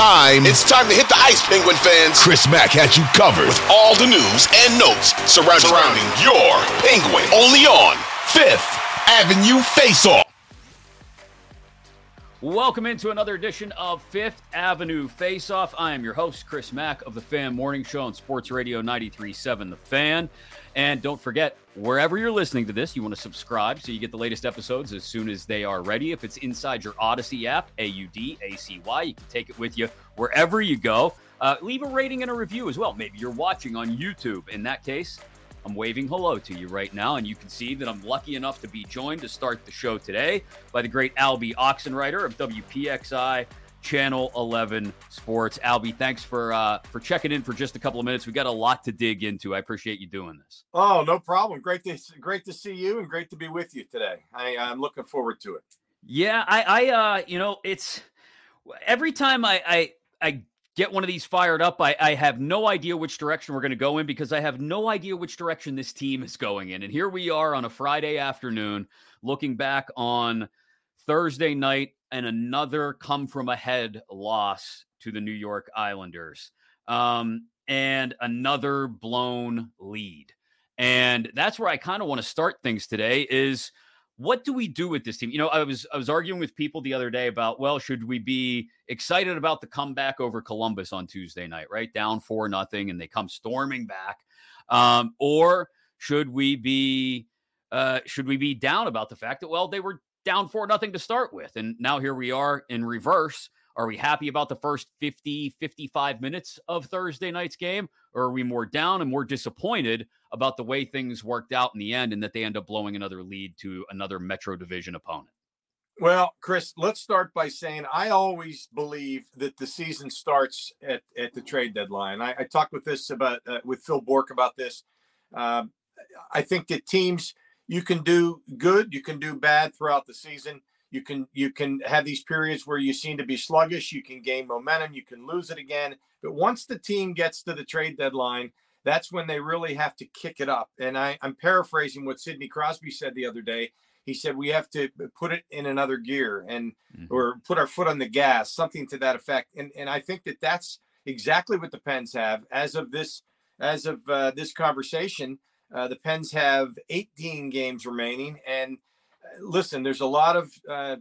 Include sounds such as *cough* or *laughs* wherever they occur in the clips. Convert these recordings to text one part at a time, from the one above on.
It's time. It's time to hit the ice, Penguin fans. Chris Mack has you covered with all the news and notes surrounding, surrounding your Penguin. Only on Fifth Avenue Face Off. Welcome into another edition of Fifth Avenue Face Off. I am your host, Chris Mack of the Fan Morning Show on Sports Radio 93.7 The Fan. And don't forget, wherever you're listening to this, you want to subscribe so you get the latest episodes as soon as they are ready. If it's inside your Audacy app, A U D A C Y, you can take it with you wherever you go. Uh, leave a rating and a review as well. Maybe you're watching on YouTube. In that case, I'm waving hello to you right now, and you can see that I'm lucky enough to be joined to start the show today by the great Alby Oxenreiter of WPXI Channel 11 Sports. Albie, thanks for uh, for checking in for just a couple of minutes. We got a lot to dig into. I appreciate you doing this. Oh, no problem. Great to great to see you, and great to be with you today. I, I'm looking forward to it. Yeah, I, I, uh, you know, it's every time I, I, I get one of these fired up, I, I have no idea which direction we're going to go in because I have no idea which direction this team is going in. And here we are on a Friday afternoon, looking back on Thursday night and another come from ahead loss to the New York Islanders, um, and another blown lead. And that's where I kind of want to start things today. Is what do we do with this team? You know, I was I was arguing with people the other day about well, should we be excited about the comeback over Columbus on Tuesday night, right? Down four nothing, and they come storming back, um, or should we be uh, should we be down about the fact that well they were down four nothing to start with, and now here we are in reverse. Are we happy about the first 50, 55 minutes of Thursday night's game? Or are we more down and more disappointed about the way things worked out in the end and that they end up blowing another lead to another Metro Division opponent? Well, Chris, let's start by saying I always believe that the season starts at, at the trade deadline. I, I talked with this about uh, with Phil Bourque about this. Um, I think that teams you can do good, you can do bad throughout the season you can you can have these periods where you seem to be sluggish you can gain momentum you can lose it again but once the team gets to the trade deadline that's when they really have to kick it up and I, i'm paraphrasing what sidney crosby said the other day he said we have to put it in another gear and mm-hmm. or put our foot on the gas something to that effect and and i think that that's exactly what the pens have as of this as of uh, this conversation uh, the pens have 18 games remaining and listen, there's a lot of uh,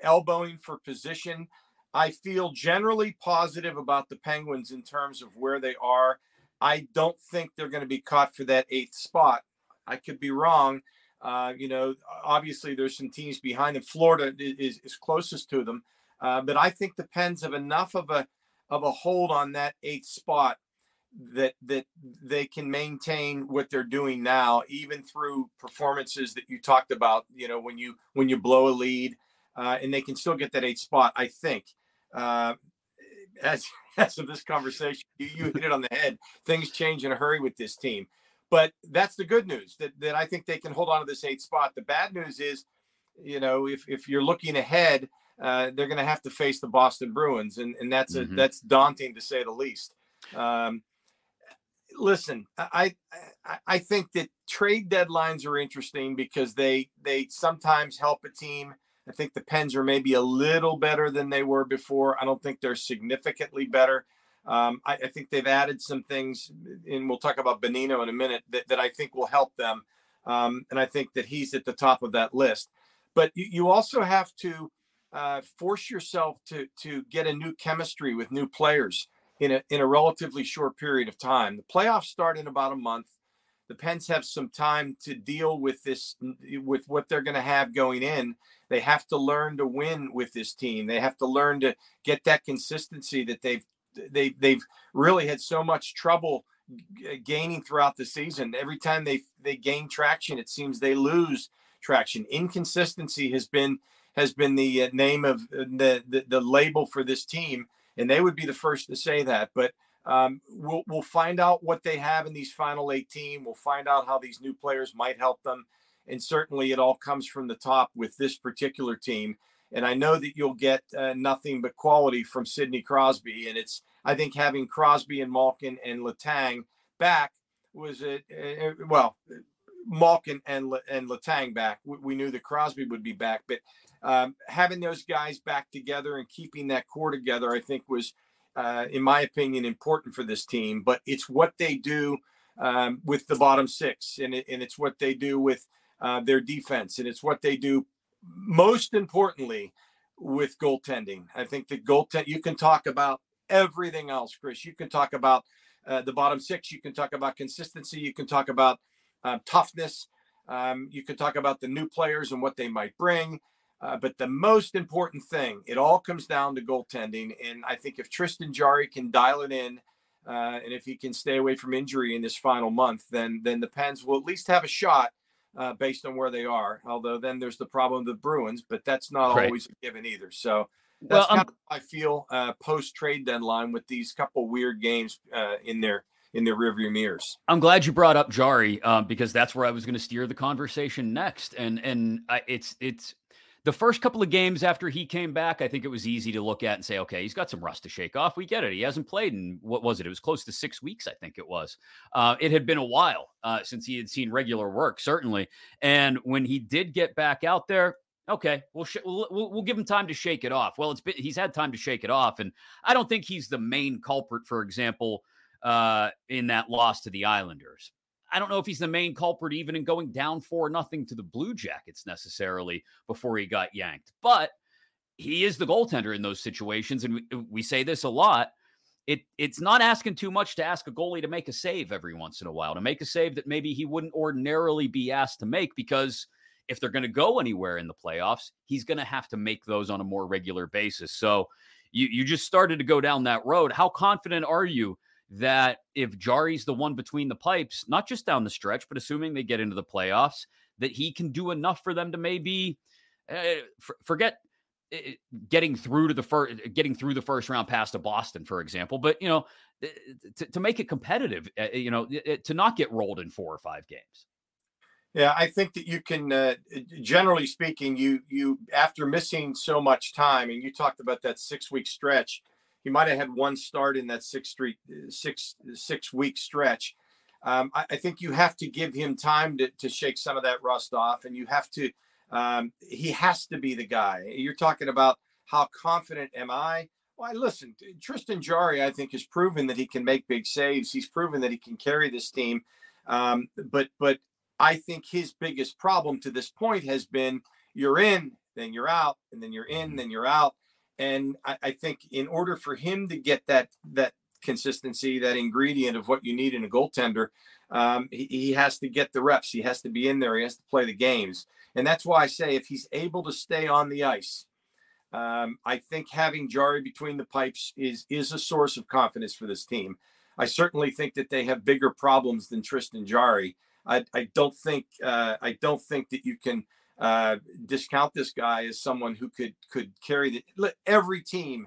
elbowing for position. I feel generally positive about the Penguins in terms of where they are. I don't think they're going to be caught for that eighth spot. I could be wrong. Uh, you know, obviously there's some teams behind them. Florida is, is closest to them, uh, but I think the Pens have enough of a of a hold on that eighth spot that that they can maintain what they're doing now even through performances that you talked about you know when you when you blow a lead uh, and they can still get that eighth spot i think uh, as as *laughs* of this conversation you, you hit it on the head things change in a hurry with this team but that's the good news that, that i think they can hold on to this eighth spot the bad news is you know if, if you're looking ahead uh, they're going to have to face the boston bruins and, and that's a, mm-hmm. that's daunting to say the least um, listen, I, I I think that trade deadlines are interesting because they they sometimes help a team. I think the Pens are maybe a little better than they were before. I don't think they're significantly better. Um, I, I, think they've added some things, and we'll talk about Bonino in a minute, that, that I think will help them. Um, and I think that he's at the top of that list. But you, you also have to uh, force yourself to to get a new chemistry with new players in a in a relatively short period of time. The playoffs start in about a month. The Pens have some time to deal with this, with what they're going to have going in. They have to learn to win with this team. They have to learn to get that consistency that they've they they've really had so much trouble gaining throughout the season. Every time they they gain traction, it seems they lose traction. Inconsistency has been has been the uh, name of uh, the, the the label for this team, and they would be the first to say that. But um, we'll we'll find out what they have in these final 18. We'll find out how these new players might help them, and certainly it all comes from the top with this particular team. And I know that you'll get uh, nothing but quality from Sidney Crosby, and it's I think having Crosby and Malkin and Letang back was it well Malkin and and Letang back. We, we, knew that Crosby would be back, but um, having those guys back together and keeping that core together, I think was, uh, in my opinion, important for this team. But it's what they do um, with the bottom six, and it, and it's what they do with uh, their defense, and it's what they do most importantly with goaltending. I think the goaltend you can talk about everything else, Chris. You can talk about uh, the bottom six. You can talk about consistency. You can talk about um, toughness. Um, you can talk about the new players and what they might bring. Uh, but the most important thing, it all comes down to goaltending. And I think if Tristan Jarry can dial it in, uh, and if he can stay away from injury in this final month, then then the Pens will at least have a shot uh, based on where they are. Although then there's the problem of the Bruins, but that's not right. always a given either. So that's well, kind of I feel uh, post trade deadline with these couple weird games uh, in their in their rearview mirrors. I'm glad you brought up Jarry uh, because that's where I was going to steer the conversation next, and and I, it's it's the first couple of games after he came back, I think it was easy to look at and say, okay, he's got some rust to shake off. We get it. He hasn't played in what was it? It was close to six weeks, I think it was. Uh, it had been a while uh, since he had seen regular work, certainly. And when he did get back out there, okay, we'll, sh- we'll, we'll give him time to shake it off. Well, it's been, he's had time to shake it off, and I don't think he's the main culprit. For example, uh, in that loss to the Islanders. I don't know if he's the main culprit even in going down four nothing to the Blue Jackets necessarily before he got yanked, but he is the goaltender in those situations, and we, we say this a lot. It it's not asking too much to ask a goalie to make a save every once in a while, to make a save that maybe he wouldn't ordinarily be asked to make because if they're going to go anywhere in the playoffs, he's going to have to make those on a more regular basis. So you you just started to go down that road. How confident are you that if Jarry's the one between the pipes, not just down the stretch, but assuming they get into the playoffs, that he can do enough for them to maybe uh, forget uh, getting through to the first, getting through the first round past to Boston, for example. But you know, to, to make it competitive, uh, you know, to not get rolled in four or five games. Yeah, I think that you can. Uh, generally speaking, you you after missing so much time, and you talked about that six week stretch he might have had one start in that six street six six week stretch. Um, I, I, think you have to give him time to, to shake some of that rust off, and you have to. Um, he has to be the guy. You're talking about how confident am I? Well, listen, Tristan Jarry, I think, has proven that he can make big saves. He's proven that he can carry this team. Um, but but I think his biggest problem to this point has been you're in, then you're out, and then you're in, then you're out. And I, I think in order for him to get that that consistency, that ingredient of what you need in a goaltender, um, he, he, has to get the reps. He has to be in there. He has to play the games. And that's why I say if he's able to stay on the ice, um, I think having Jarry between the pipes is is a source of confidence for this team. I certainly think that they have bigger problems than Tristan Jarry. I, I don't think uh, I don't think that you can uh, discount this guy as someone who could could carry the every team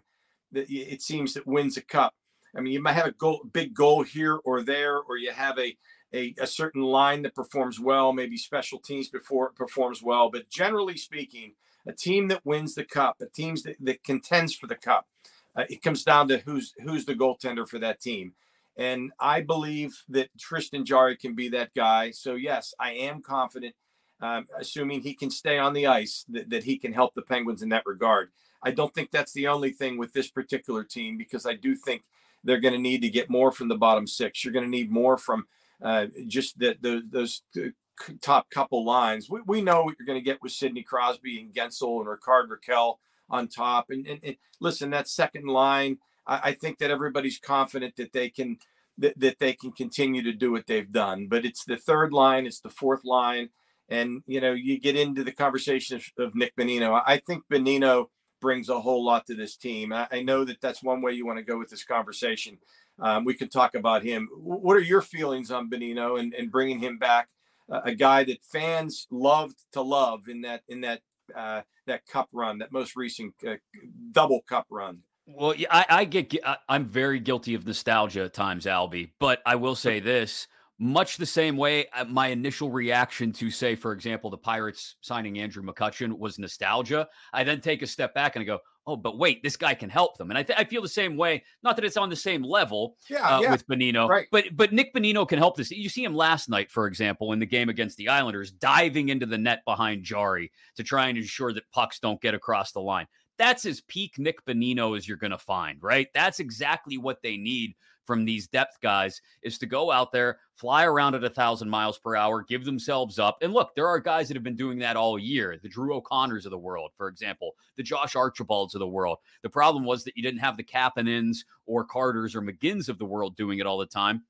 that it seems that wins a cup. I mean, you might have a goal, big goal here or there, or you have a, a, a certain line that performs well, maybe special teams before performs well. But generally speaking, a team that wins the cup, a team that, that contends for the cup, uh, it comes down to who's who's the goaltender for that team. And I believe that Tristan Jarry can be that guy. So yes, I am confident um, assuming he can stay on the ice, that, that he can help the Penguins in that regard. I don't think that's the only thing with this particular team because I do think they're going to need to get more from the bottom six. You're going to need more from uh, just the, the, those top couple lines. We, we know what you're going to get with Sidney Crosby and Guentzel and Rickard Rakell on top. And, and, and listen, that second line, I, I, think that everybody's confident that they can that, that they can continue to do what they've done. But it's the third line, it's the fourth line. And, you know, you get into the conversation of, of Nick Bonino. I think Bonino brings a whole lot to this team. I, I know that that's one way you want to go with this conversation. Um, we could talk about him. What are your feelings on Bonino and, and bringing him back? Uh, a guy that fans loved to love in that in that uh, that cup run, that most recent uh, double cup run. Well, yeah, I, I get I'm very guilty of nostalgia at times, Alby. But I will say this: much the same way uh, my initial reaction to say for example the pirates signing andrew mccutchen was nostalgia i then take a step back and i go oh but wait this guy can help them and i, th- I feel the same way not that it's on the same level yeah, uh, yeah. with bonino right. but but nick bonino can help this you see him last night for example in the game against the islanders diving into the net behind jarry to try and ensure that pucks don't get across the line that's as peak Nick Bonino as you're going to find, right? That's exactly what they need from these depth guys is to go out there, fly around at a thousand miles per hour, give themselves up. And look, there are guys that have been doing that all year. The Drew O'Connors of the world, for example, the Josh Archibalds of the world. The problem was that you didn't have the Kapanens or Carters or McGinns of the world doing it all the time.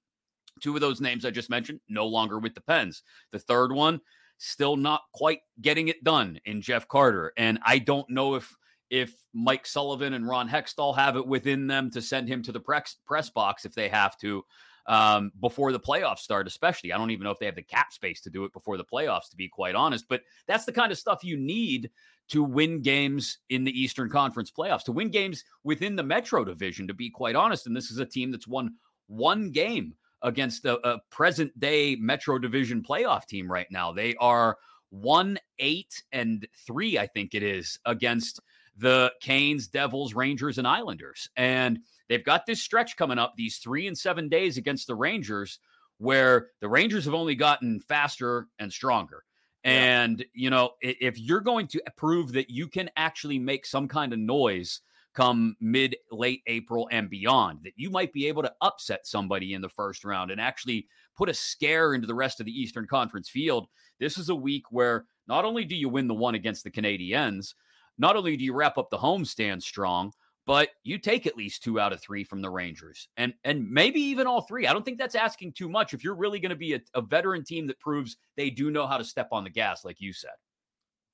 Two of those names I just mentioned, no longer with the Pens. The third one, still not quite getting it done in Jeff Carter. And I don't know if if Mike Sullivan and Ron Hextall have it within them to send him to the press, press box if they have to um, before the playoffs start, especially. I don't even know if they have the cap space to do it before the playoffs, to be quite honest. But that's the kind of stuff you need to win games in the Eastern Conference playoffs, to win games within the Metro division, to be quite honest. And this is a team that's won one game against a, a present day Metro division playoff team right now. They are one, eight, and three, I think it is, against the Canes, Devils, Rangers, and Islanders. And they've got this stretch coming up, these three and seven days against the Rangers, where the Rangers have only gotten faster and stronger. And, yeah. you know, if you're going to prove that you can actually make some kind of noise come mid, late April and beyond, that you might be able to upset somebody in the first round and actually put a scare into the rest of the Eastern Conference field, this is a week where not only do you win the one against the Canadiens, not only do you wrap up the homestand strong, but you take at least two out of three from the Rangers, and and maybe even all three. I don't think that's asking too much if you're really going to be a, a, veteran team that proves they do know how to step on the gas, like you said.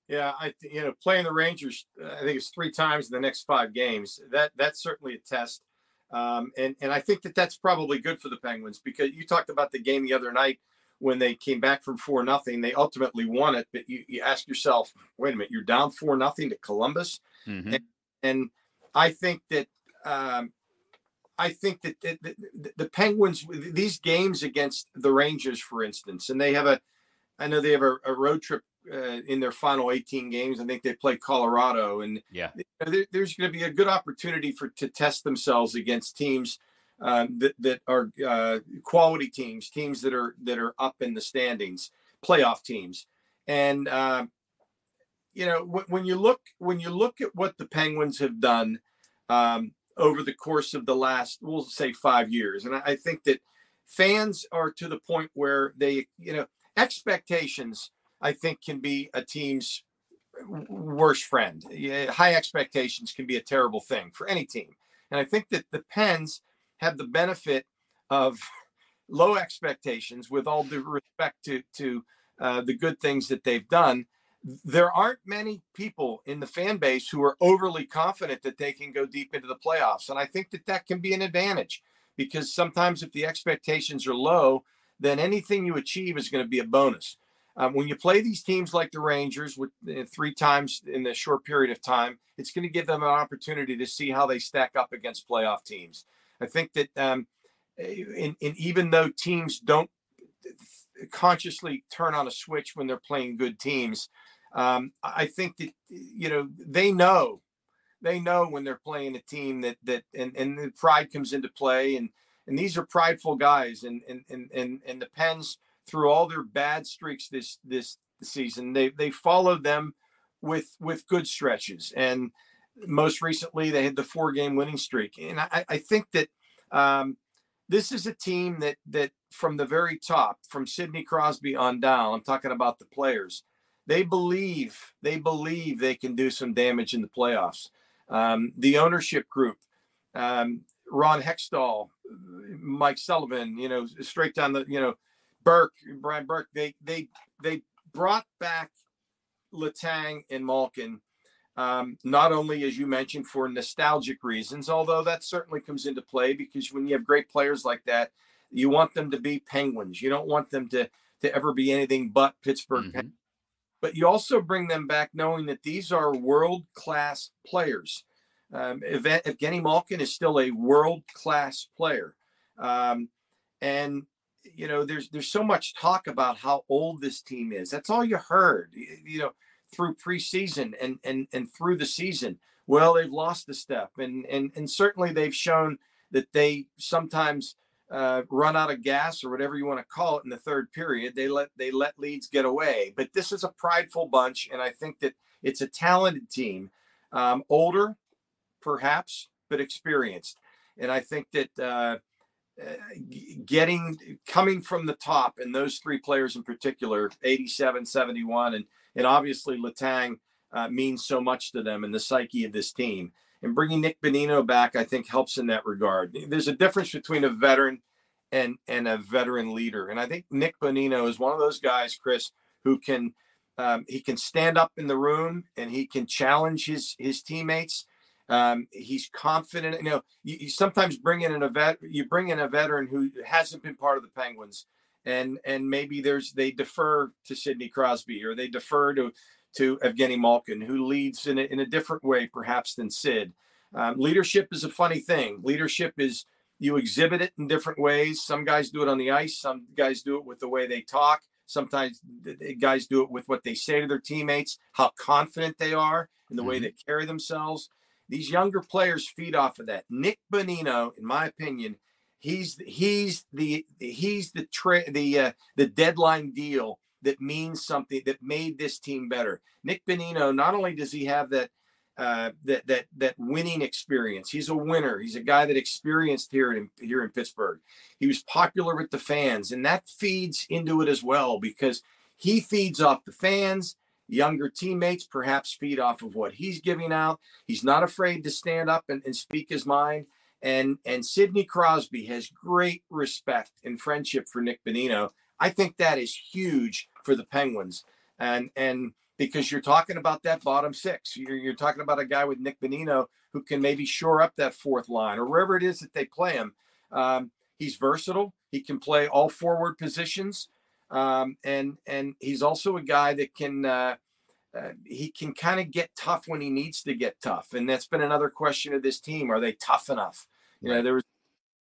Yeah, I you know playing the Rangers, uh, I think it's three times in the next five games. That that's certainly a test, um, and and I think that that's probably good for the Penguins because you talked about the game the other night when they came back from four nothing, they ultimately won it. But you, you ask yourself, wait a minute, you're down four nothing to Columbus, mm-hmm. and, and, I think that um, I think that the, the, the, Penguins these games against the Rangers, for instance, and they have a, I know they have a, a road trip uh, in their final 18 games. I think they play Colorado, and yeah, there, there's going to be a good opportunity for to test themselves against teams um, that, that are uh, quality teams, teams that are that are up in the standings, playoff teams, and uh, you know w- when you look when you look at what the Penguins have done um, over the course of the last, we'll say five years, and I, I think that fans are to the point where they, you know, expectations. I think can be a team's worst friend. High expectations can be a terrible thing for any team. And I think that the Pens have the benefit of *laughs* low expectations with all due respect to to uh, the good things that they've done. There aren't many people in the fan base who are overly confident that they can go deep into the playoffs and i think that that can be an advantage because sometimes if the expectations are low then anything you achieve is going to be a bonus. Um, when you play these teams like the rangers with uh, three times in a short period of time it's going to give them an opportunity to see how they stack up against playoff teams I think that um, in, in, even though teams don't consciously turn on a switch when they're playing good teams, um, I think that you know they know they know when they're playing a team that that and and the pride comes into play and and these are prideful guys and and and and, and the Pens through all their bad streaks this this season they they followed them with with good stretches and most recently, they had the four game winning streak. And I, I think that um, this is a team that, that from the very top, from Sidney Crosby on down, I'm talking about the players, they believe, they believe they can do some damage in the playoffs. Um, the ownership group, um, Ron Hextall, Mike Sullivan, you know, straight down the, you know, Burke, Brian Burke, they they they brought back Letang and Malkin, um, not only as you mentioned for nostalgic reasons, although that certainly comes into play because when you have great players like that, you want them to be Penguins. You don't want them to to ever be anything but Pittsburgh. Mm-hmm. But you also bring them back knowing that these are world class players. Um, Evgeny Malkin is still a world class player. Um, and you know, there's there's so much talk about how old this team is. That's all you heard, you know, through preseason and and and through the season. Well, they've lost a step, and and and certainly they've shown that they sometimes uh, run out of gas or whatever you want to call it in the third period. They let they let leads get away. But this is a prideful bunch, and I think that it's a talented team, um, older, perhaps, but experienced. And I think that. Uh, getting coming from the top and those three players in particular 87 71 and and obviously Letang uh, means so much to them and the psyche of this team and bringing nick bonino back i think helps in that regard there's a difference between a veteran and and a veteran leader and i think nick bonino is one of those guys chris who can um, he can stand up in the room and he can challenge his his teammates um, he's confident. You know, you, you, sometimes bring in a vet. You bring in a veteran who hasn't been part of the Penguins, and and maybe there's they defer to Sidney Crosby or they defer to to Evgeny Malkin, who leads in a, in a different way perhaps than Sid. Um, leadership is a funny thing. Leadership is you exhibit it in different ways. Some guys do it on the ice. Some guys do it with the way they talk. Sometimes the guys do it with what they say to their teammates, how confident they are, and the mm-hmm. way they carry themselves. These younger players feed off of that. Nick Bonino, in my opinion, he's he's the he's the tra- the uh, the deadline deal that means something that made this team better. Nick Bonino, not only does he have that uh, that that that winning experience, he's a winner. He's a guy that experienced here in here in Pittsburgh. He was popular with the fans, and that feeds into it as well because he feeds off the fans younger teammates perhaps feed off of what he's giving out. He's not afraid to stand up and, and speak his mind. And and Sidney Crosby has great respect and friendship for Nick Bonino. I think that is huge for the Penguins. And and because you're talking about that bottom six, you're, you're talking about a guy with Nick Bonino who can maybe shore up that fourth line or wherever it is that they play him. Um, he's versatile. He can play all forward positions. Um, and and he's also a guy that can uh, uh, he can kind of get tough when he needs to get tough, and that's been another question of this team: Are they tough enough? You know, there was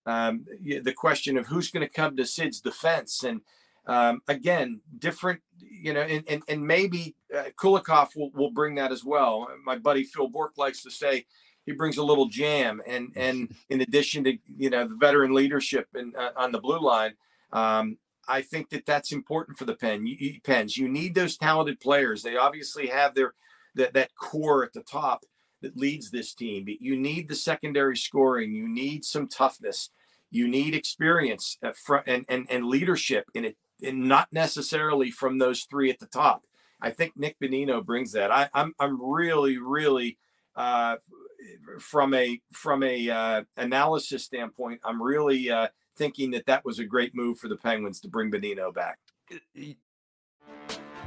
um, the question of who's going to come to Sid's defense, and um, again, different. You know, and and, and maybe uh, Kulikov will, will bring that as well. My buddy Phil Bourque likes to say he brings a little jam, and *laughs* and in addition to you know the veteran leadership and uh, on the blue line, um, I think that that's important for the pen. You, Pens. You need those talented players. They obviously have their that that core at the top that leads this team. But you need the secondary scoring. You need some toughness. You need experience at front and and, and leadership in it, and not necessarily from those three at the top. I think Nick Bonino brings that. I, I'm I'm really really uh, from a from a uh, analysis standpoint. I'm really uh, thinking that that was a great move for the Penguins to bring Bonino back.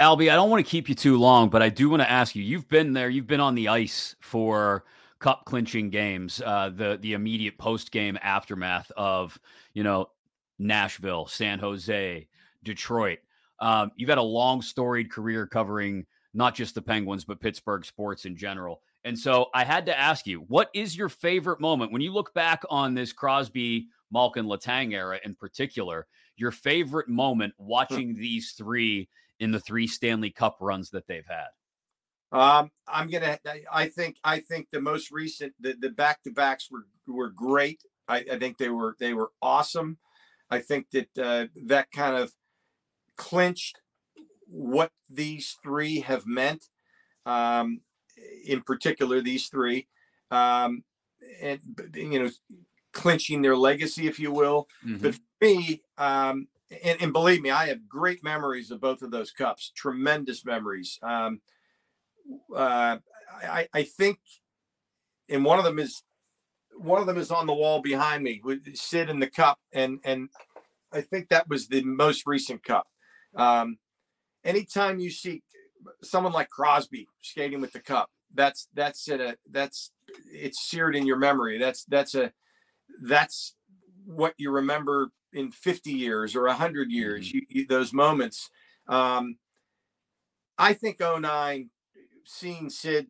Alby, I don't want to keep you too long, but I do want to ask you you've been there, you've been on the ice for cup clinching games, uh, the the immediate post game aftermath of you know Nashville, San Jose, Detroit. Um, you've had a long storied career covering not just the Penguins but Pittsburgh sports in general. And so I had to ask you, what is your favorite moment when you look back on this Crosby, Malkin, Letang era in particular? Your favorite moment *laughs* watching these three in the three Stanley Cup runs that they've had? Um, I'm gonna. I think. I think the most recent, the the back to backs were were great. I, I think they were they were awesome. I think that uh, that kind of clinched what these three have meant. Um, in particular, these three, um, and you know, clinching their legacy, if you will. Mhm. But for me, um, and, and believe me, I have great memories of both of those cups. Tremendous memories. Um, uh, I, I think, and one of them is one of them is on the wall behind me with Sid in the cup, and and I think that was the most recent cup. Um, anytime you see someone like Crosby skating with the cup, that's that's it. A, that's it's seared in your memory. That's that's a that's what you remember in 50 years or 100 years. You, you, those moments. Um, I think 09, seeing Sid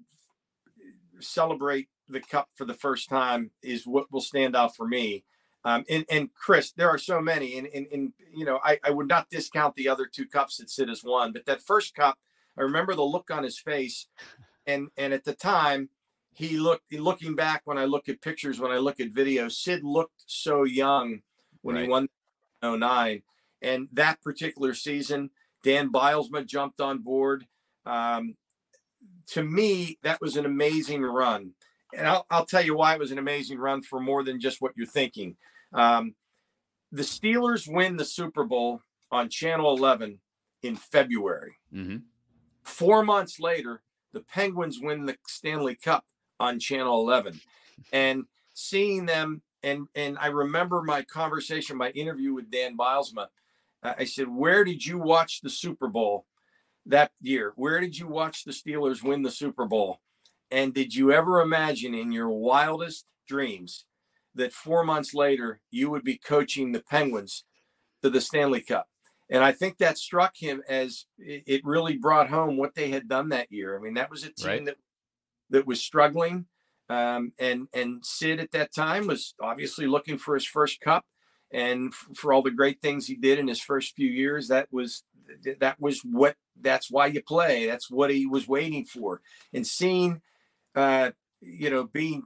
celebrate the cup for the first time is what will stand out for me. Um, and, and Chris, there are so many, and, and, and you know, I, I would not discount the other two cups that Sid has won, but that first cup, I remember the look on his face, and and at the time, he looked looking back when I look at pictures, when I look at videos, Sid looked so young when Right. he won 09. And that particular season, Dan Bylsma jumped on board. Um, to me, that was an amazing run. And I'll, I'll tell you why it was an amazing run for more than just what you're thinking. Um, the Steelers win the Super Bowl on Channel 11 in February. Mhm. Four months later, the Penguins win the Stanley Cup on Channel 11. And seeing them, and and I remember my conversation, my interview with Dan Bylsma. I said, "Where did you watch the Super Bowl that year? Where did you watch the Steelers win the Super Bowl? And did you ever imagine in your wildest dreams that four months later you would be coaching the Penguins to the Stanley Cup?" And I think that struck him as it, it really brought home what they had done that year. I mean, that was a team Right. that that was struggling. Um, and and Sid at that time was obviously looking for his first cup, and f- for all the great things he did in his first few years, that was th- that was what that's why you play. That's what he was waiting for. And seeing, uh, you know, being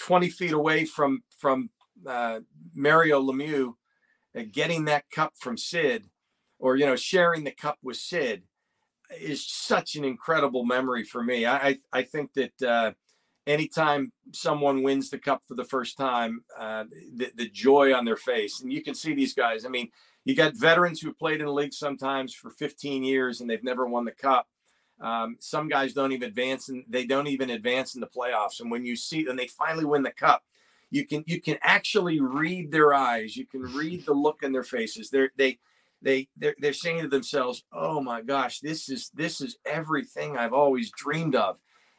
twenty feet away from from uh, Mario Lemieux, uh, getting that cup from Sid, or you know, sharing the cup with Sid, is such an incredible memory for me. I I, I think that. Anytime someone wins the cup for the first time, uh, the, the joy on their face, and you can see these guys. I mean, you got veterans who played in the league sometimes for 15 years and they've never won the cup. Um, some guys don't even advance, and they don't even advance in the playoffs. And when you see, and they finally win the cup, you can you can actually read their eyes. You can read the look in their faces. They're they they they're, they're saying to themselves, "Oh my gosh, this is this is everything I've always dreamed of,"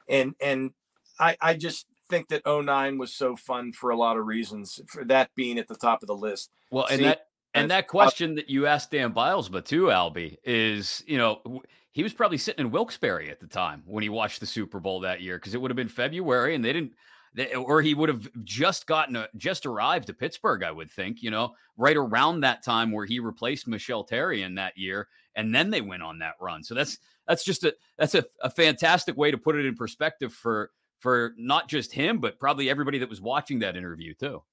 and and I, I just think that 09 was so fun for a lot of reasons, for that being at the top of the list. Well, and that and and- that question that you asked Dan Biles, but too, Alby, is you know he was probably sitting in Wilkes-Barre at the time when he watched the Super Bowl that year because it would have been February and they didn't, they, or he would have just gotten a, just arrived to Pittsburgh, I would think, you know, right around that time where he replaced Michel Therrien in that year, and then they went on that run. So that's that's just a that's a, a fantastic way to put it in perspective for for not just him, but probably everybody that was watching that interview too.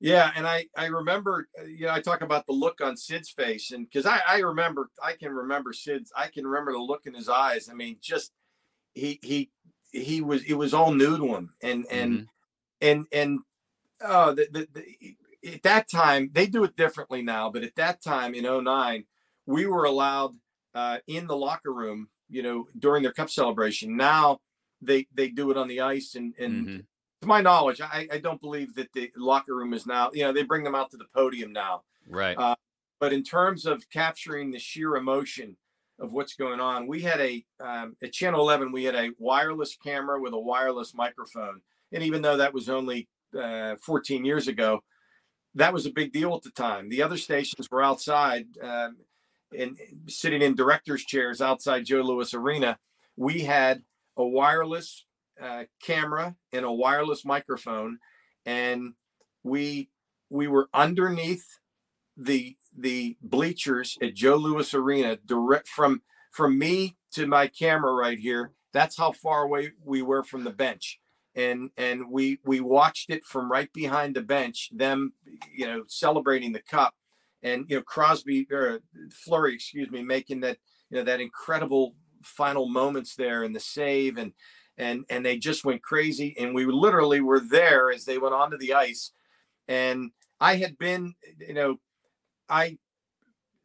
Yeah, and I I remember, uh, you know, I talk about the look on Sid's face, and because I I remember, I can remember Sid's, I can remember the look in his eyes. I mean, just he he he was it was all new to him, and and and and oh, the, the, the at that time they do it differently now, but at that time in 09, we were allowed uh, in the locker room, you know, during their cup celebration. Now they they do it on the ice, and and Mhm. to my knowledge, I, I don't believe that the locker room is now, you know, they bring them out to the podium now. Right. Uh, But in terms of capturing the sheer emotion of what's going on, we had a, um, at Channel 11, we had a wireless camera with a wireless microphone. And even though that was only uh, 14 years ago, that was a big deal at the time. The other stations were outside um, and sitting in directors' chairs outside Joe Louis Arena. We had a wireless uh, camera and a wireless microphone, and we we were underneath the the bleachers at Joe Louis Arena, direct from from me to my camera right here. That's how far away we were from the bench, and and we we watched it from right behind the bench, them you know celebrating the cup, and you know Crosby or Fleury, excuse me, making that you know that incredible final moments there and the save and and and they just went crazy and we literally were there as they went onto the ice and I had been you know I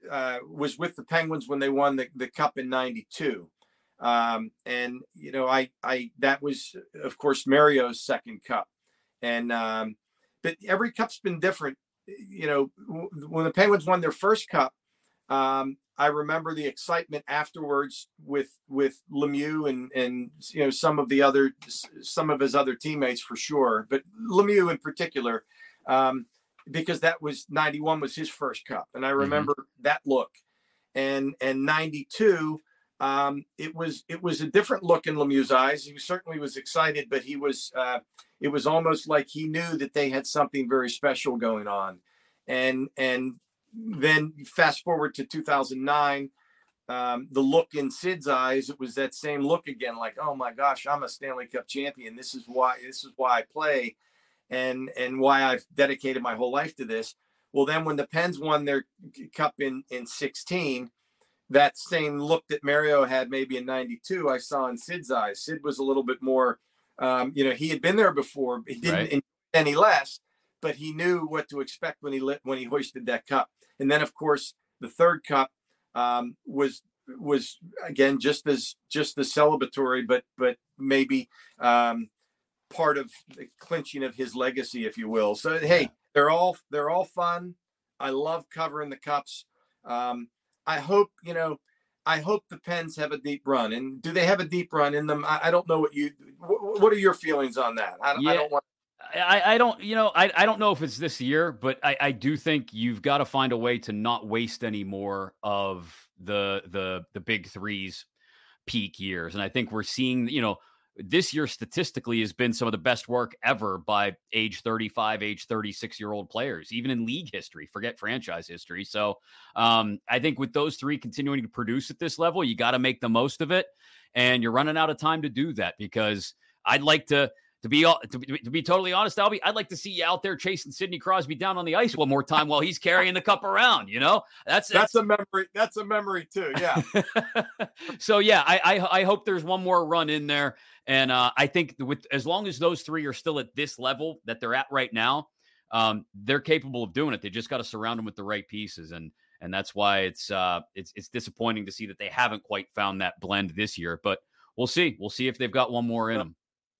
uh, was with the Penguins when they won the, the cup in 92 um, and you know I I that was of course Mario's second cup and um, but every cup's been different you know when the Penguins won their first cup um, I remember the excitement afterwards with with Lemieux and and you know some of the other some of his other teammates for sure, but Lemieux in particular, um, because that was '91 was his first cup, and I mm-hmm. remember mm-hmm. that look, and and '92. Um, it was it was a different look in Lemieux's eyes. He certainly was excited, but he was uh, it was almost like he knew that they had something very special going on, and and then fast forward to 2009 um, the look in sid's eyes it was that same look again like oh my gosh i'm a stanley cup champion. This is why this is why i play and and why i've dedicated my whole life to this. Well then when the pens won their cup in in 16 that same look that mario had maybe in 92 i saw in sid's eyes. Sid was a little bit more um, you know he had been there before. He didn't right. any less but he knew what to expect when he lit when he hoisted that cup and then, of course, the third cup um, was was again just as just as celebratory, but but maybe um, part of the clinching of his legacy, if you will. So hey, they're all they're all fun. I love covering the cups. Um, I hope you know. I hope the Pens have a deep run. And do they have a deep run in them? I, I don't know what you. What, what, are your feelings on that? I, yeah. I don't want I, I don't, you know, I, I don't know if it's this year, but I, I do think you've got to find a way to not waste any more of the the the big threes peak years. And I think we're seeing, you know, this year statistically has been some of the best work ever by age 35, age 36 year old players, even in league history, forget franchise history. So um, I think with those three continuing to produce at this level, you got to make the most of it. And you're running out of time to do that because I'd like to to be to be, to be totally honest, Alby, I'd like to see you out there chasing Sidney Crosby down on the ice one more time while he's carrying the cup around. You know, that's that's, that's a memory. That's a memory too. Yeah. *laughs* so yeah, I, I I hope there's one more run in there, and uh, I think with as long as those three are still at this level that they're at right now, um, they're capable of doing it. They just got to surround them with the right pieces, and and that's why it's uh it's it's disappointing to see that they haven't quite found that blend this year, but. We'll see. We'll see if they've got one more in them.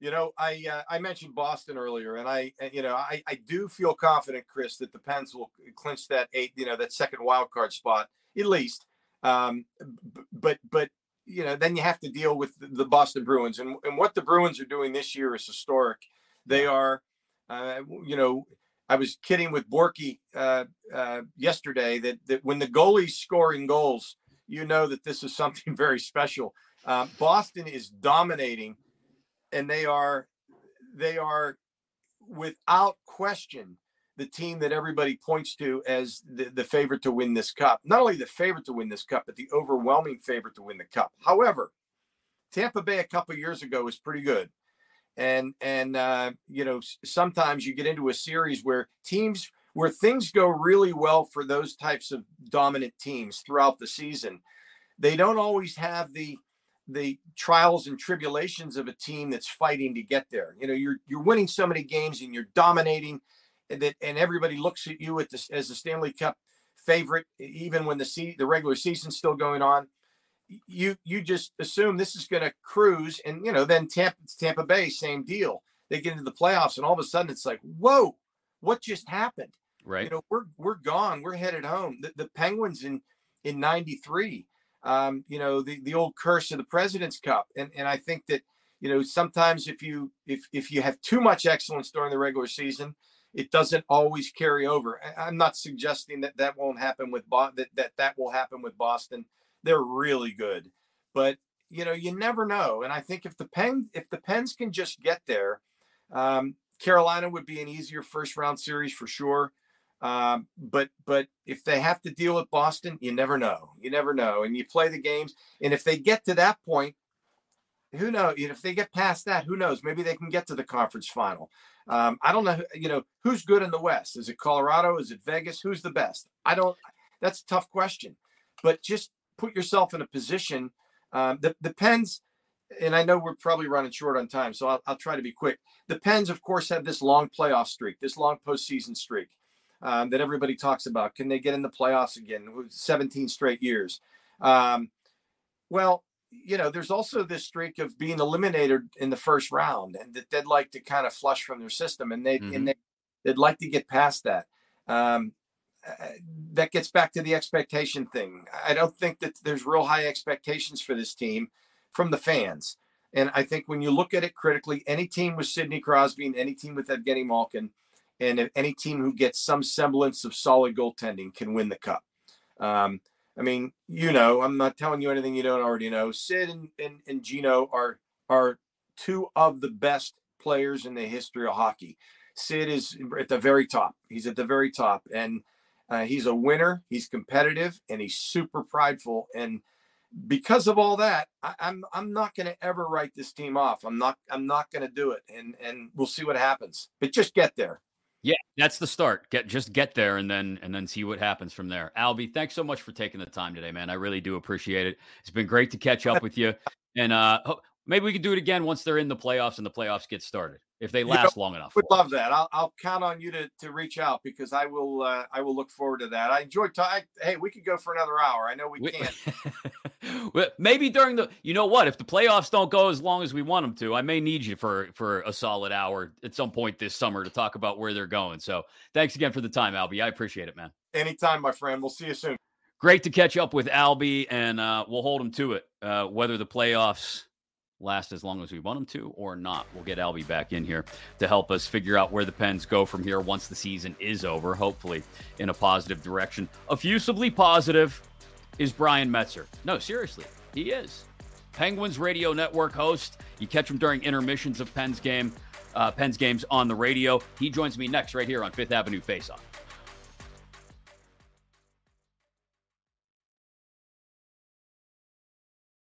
You know, I uh, I mentioned Boston earlier, and I you know I, I do feel confident, Chris, that the Pens will clinch that eight you know that second wild card spot at least. Um, but but you know then you have to deal with the Boston Bruins, and and what the Bruins are doing this year is historic. They are, uh, you know, I was kidding with Borky uh, uh, yesterday that that when the goalie's scoring goals, you know that this is something *laughs* very special. Uh, Boston is dominating and they are they are without question the team that everybody points to as the, the favorite to win this cup. Not only the favorite to win this cup, but the overwhelming favorite to win the cup. However, Tampa Bay a couple years ago was pretty good. And and uh, you know sometimes you get into a series where teams where things go really well for those types of dominant teams throughout the season. They don't always have the the trials and tribulations of a team that's fighting to get there. You know, you're you're winning so many games and you're dominating, and that and everybody looks at you at this as the Stanley Cup favorite, even when the se- the regular season's still going on. You you just assume this is going to cruise, and you know then Tampa Tampa Bay same deal. They get into the playoffs, and all of a sudden it's like, whoa, what just happened? Right. You know, we're we're gone. We're headed home. The, the Penguins in in '93 um, you know, the, the old curse of the President's Cup. And, and I think that, you know, sometimes if you if if you have too much excellence during the regular season, it doesn't always carry over. I'm not suggesting that that won't happen with Bo- that that that will happen with Boston. They're really good, but you know, you never know. And I think if the pen if the Pens can just get there, um, Carolina would be an easier first round series for sure. Um, but but if they have to deal with Boston, you never know. You never know, and you play the games. And if they get to that point, who knows? If they get past that, who knows? Maybe they can get to the conference final. Um, I don't know. You know, who's good in the West? Is it Colorado? Is it Vegas? Who's the best? I don't. That's a tough question. But just put yourself in a position. Um, the the Pens, and I know we're probably running short on time, so I'll, I'll try to be quick. The Pens, of course, have this long playoff streak, this long postseason streak um, that everybody talks about. Can they get in the playoffs again? 17 straight years. Um, well, you know, there's also this streak of being eliminated in the first round, and that they'd like to kind of flush from their system, and they mm-hmm. and they, would like to get past that. Um, uh, that gets back to the expectation thing. I don't think that there's real high expectations for this team from the fans. And I think when you look at it critically, any team with Sidney Crosby and any team with Evgeny Malkin, and any team who gets some semblance of solid goaltending can win the cup. Um, I mean, you know, I'm not telling you anything you don't already know. Sid and, and, and Gino are are two of the best players in the history of hockey. Sid is at the very top. He's at the very top, and uh, he's a winner. He's competitive, and he's super prideful. And because of all that, I, I'm I'm not going to ever write this team off. I'm not I'm not going to do it, and and we'll see what happens. But just get there. Yeah, that's the start. Get just get there and then and then see what happens from there. Alby, thanks so much for taking the time today, man. I really do appreciate it. It's been great to catch up *laughs* with you. And uh maybe we can do it again once they're in the playoffs and the playoffs get started if they last you know, long enough. Would love that. I'll, I'll count on you to, to reach out because I will uh, I will look forward to that. I enjoyed talking. Hey, we could go for another hour. I know we, we can't. *laughs* maybe during the you know what if the playoffs don't go as long as we want them to, I may need you for for a solid hour at some point this summer to talk about where they're going. So thanks again for the time, Alby. I appreciate it, man. Anytime, my friend. We'll see you soon. Great to catch up with Alby, and uh, we'll hold him to it. Uh, whether the playoffs last as long as we want them to or not. We'll get Alby back in here to help us figure out where the Pens go from here once the season is over, hopefully in a positive direction. Effusively positive is Brian Metzer. No, seriously, he is. Penguins Radio Network host. You catch him during intermissions of Pens game, uh, Pens games on the radio. He joins me next right here on Fifth Avenue Face Off.